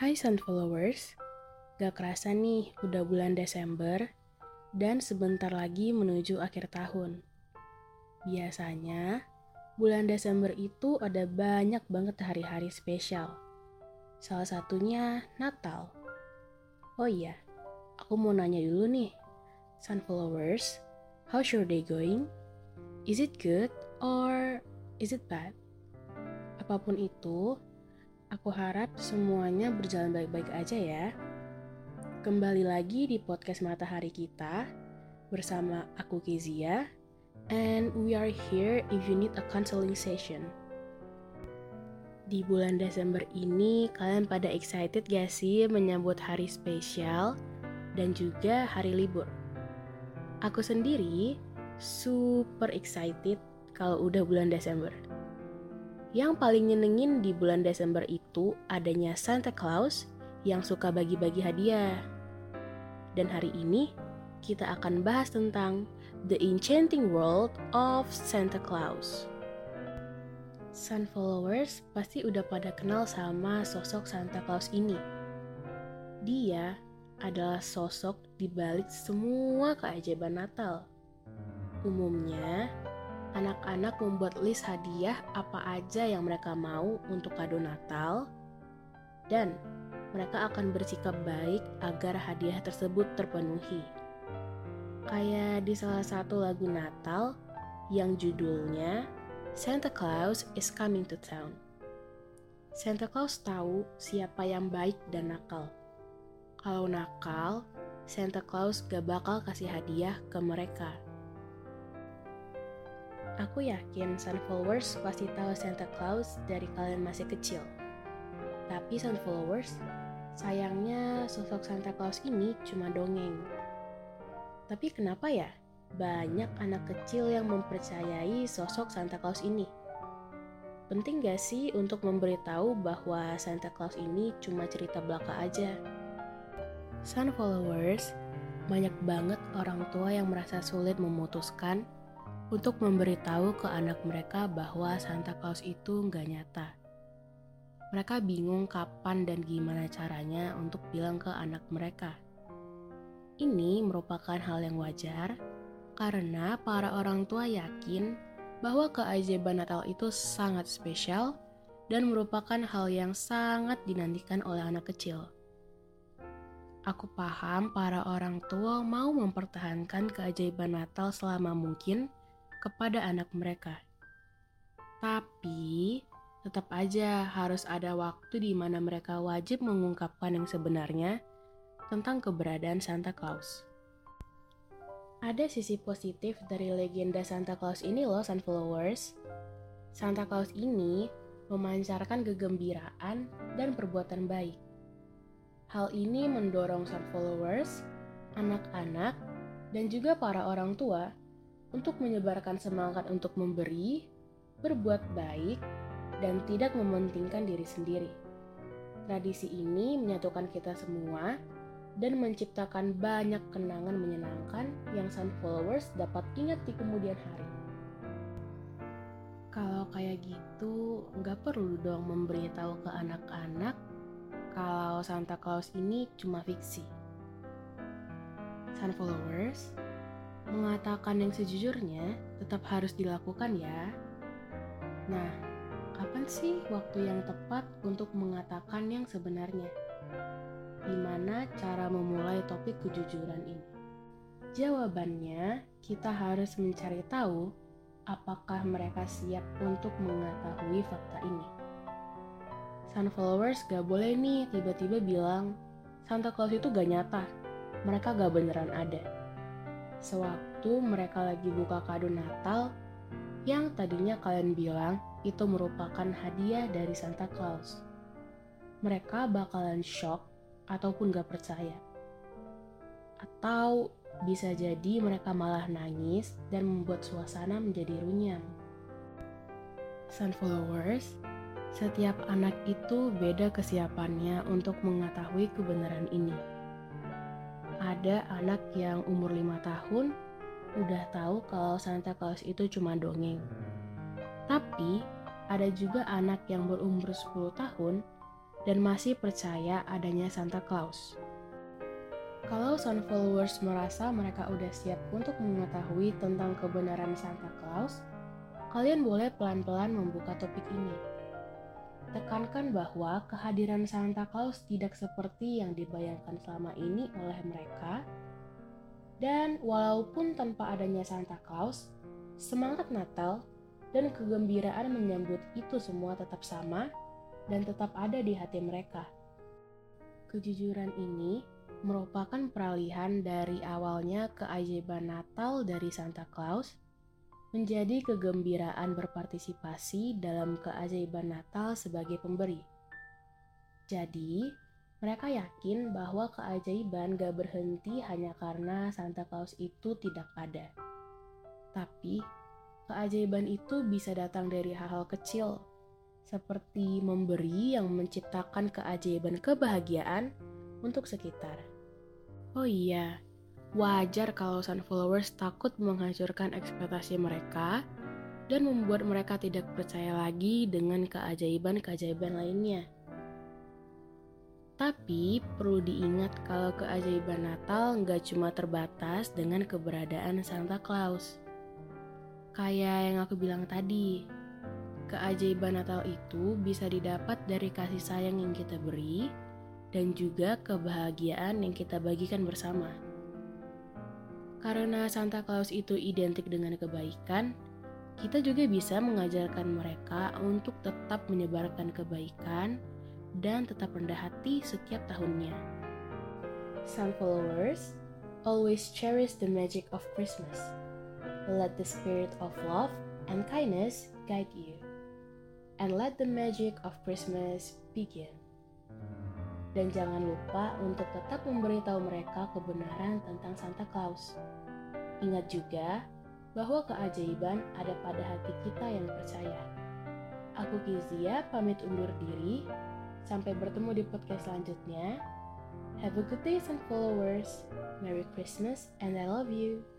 Hai Sun Followers, gak kerasa nih udah bulan Desember dan sebentar lagi menuju akhir tahun. Biasanya, bulan Desember itu ada banyak banget hari-hari spesial. Salah satunya Natal. Oh iya, aku mau nanya dulu nih, Sun Followers, how's your day going? Is it good or is it bad? Apa pun itu, Aku harap semuanya berjalan baik-baik aja ya. Kembali lagi di podcast Matahari kita bersama aku Kezia and we are here if you need a counseling session. Di bulan Desember ini kalian pada excited gak sih menyambut hari spesial dan juga hari libur? Aku sendiri super excited kalau udah bulan Desember. Yang paling nyenengin di bulan Desember itu adanya Santa Claus yang suka bagi-bagi hadiah. Dan hari ini kita akan bahas tentang The Enchanting World of Santa Claus. Sun followers pasti udah pada kenal sama sosok Santa Claus ini. Dia adalah sosok di balik semua keajaiban Natal. Umumnya, anak-anak membuat list hadiah apa aja yang mereka mau untuk kado Natal, dan mereka akan bersikap baik agar hadiah tersebut terpenuhi. Kayak di salah satu lagu Natal yang judulnya Santa Claus is Coming to Town. Santa Claus tahu siapa yang baik dan nakal. Kalau nakal, Santa Claus gak bakal kasih hadiah ke mereka. Aku yakin Sun Followers pasti tahu Santa Claus dari kalian masih kecil. Tapi Sun Followers, sayangnya sosok Santa Claus ini cuma dongeng. Tapi kenapa ya banyak anak kecil yang mempercayai sosok Santa Claus ini? Penting gak sih untuk memberitahu bahwa Santa Claus ini cuma cerita belaka aja? Sun Followers, banyak banget orang tua yang merasa sulit memutuskan untuk memberitahu ke anak mereka bahwa Santa Claus itu nggak nyata. Mereka bingung kapan dan gimana caranya untuk bilang ke anak mereka. Ini merupakan hal yang wajar karena para orang tua yakin bahwa keajaiban Natal itu sangat spesial dan merupakan hal yang sangat dinantikan oleh anak kecil. Aku paham para orang tua mau mempertahankan keajaiban Natal selama mungkin kepada anak mereka. Tapi, tetap aja harus ada waktu di mana mereka wajib mengungkapkan yang sebenarnya tentang keberadaan Santa Claus. Ada sisi positif dari legenda Santa Claus ini loh, Sunflowers. Santa Claus ini memancarkan kegembiraan dan perbuatan baik. Hal ini mendorong Sunflowers, anak-anak, dan juga para orang tua untuk menyebarkan semangat untuk memberi, berbuat baik, dan tidak mementingkan diri sendiri. Tradisi ini menyatukan kita semua dan menciptakan banyak kenangan menyenangkan yang Sun Followers dapat ingat di kemudian hari. Kalau kayak gitu, nggak perlu dong memberitahu ke anak-anak kalau Santa Claus ini cuma fiksi. Sun Followers, Mengatakan yang sejujurnya tetap harus dilakukan ya. Nah, kapan sih waktu yang tepat untuk mengatakan yang sebenarnya? Gimana cara memulai topik kejujuran ini? Jawabannya, kita harus mencari tahu apakah mereka siap untuk mengetahui fakta ini. Sunflowers gak boleh nih tiba-tiba bilang Santa Claus itu gak nyata, mereka gak beneran ada sewaktu mereka lagi buka kado Natal yang tadinya kalian bilang itu merupakan hadiah dari Santa Claus. Mereka bakalan shock ataupun gak percaya. Atau bisa jadi mereka malah nangis dan membuat suasana menjadi runyam. Sun followers, setiap anak itu beda kesiapannya untuk mengetahui kebenaran ini ada anak yang umur 5 tahun udah tahu kalau Santa Claus itu cuma dongeng. Tapi ada juga anak yang berumur 10 tahun dan masih percaya adanya Santa Claus. Kalau Sun followers merasa mereka udah siap untuk mengetahui tentang kebenaran Santa Claus, kalian boleh pelan-pelan membuka topik ini. Tekankan bahwa kehadiran Santa Claus tidak seperti yang dibayangkan selama ini oleh mereka, dan walaupun tanpa adanya Santa Claus, semangat Natal dan kegembiraan menyambut itu semua tetap sama dan tetap ada di hati mereka. Kejujuran ini merupakan peralihan dari awalnya keajaiban Natal dari Santa Claus menjadi kegembiraan berpartisipasi dalam keajaiban Natal sebagai pemberi. Jadi, mereka yakin bahwa keajaiban gak berhenti hanya karena Santa Claus itu tidak ada. Tapi, keajaiban itu bisa datang dari hal-hal kecil, seperti memberi yang menciptakan keajaiban kebahagiaan untuk sekitar. Oh iya, wajar kalau Sun followers takut menghancurkan ekspektasi mereka dan membuat mereka tidak percaya lagi dengan keajaiban-keajaiban lainnya. Tapi perlu diingat kalau keajaiban Natal nggak cuma terbatas dengan keberadaan Santa Claus. Kayak yang aku bilang tadi, keajaiban Natal itu bisa didapat dari kasih sayang yang kita beri, dan juga kebahagiaan yang kita bagikan bersama. Karena Santa Claus itu identik dengan kebaikan, kita juga bisa mengajarkan mereka untuk tetap menyebarkan kebaikan dan tetap rendah hati setiap tahunnya. Sun followers, always cherish the magic of Christmas. Let the spirit of love and kindness guide you. And let the magic of Christmas begin dan jangan lupa untuk tetap memberitahu mereka kebenaran tentang Santa Claus. Ingat juga bahwa keajaiban ada pada hati kita yang percaya. Aku Kizia pamit undur diri. Sampai bertemu di podcast selanjutnya. Have a good day, and followers. Merry Christmas and I love you.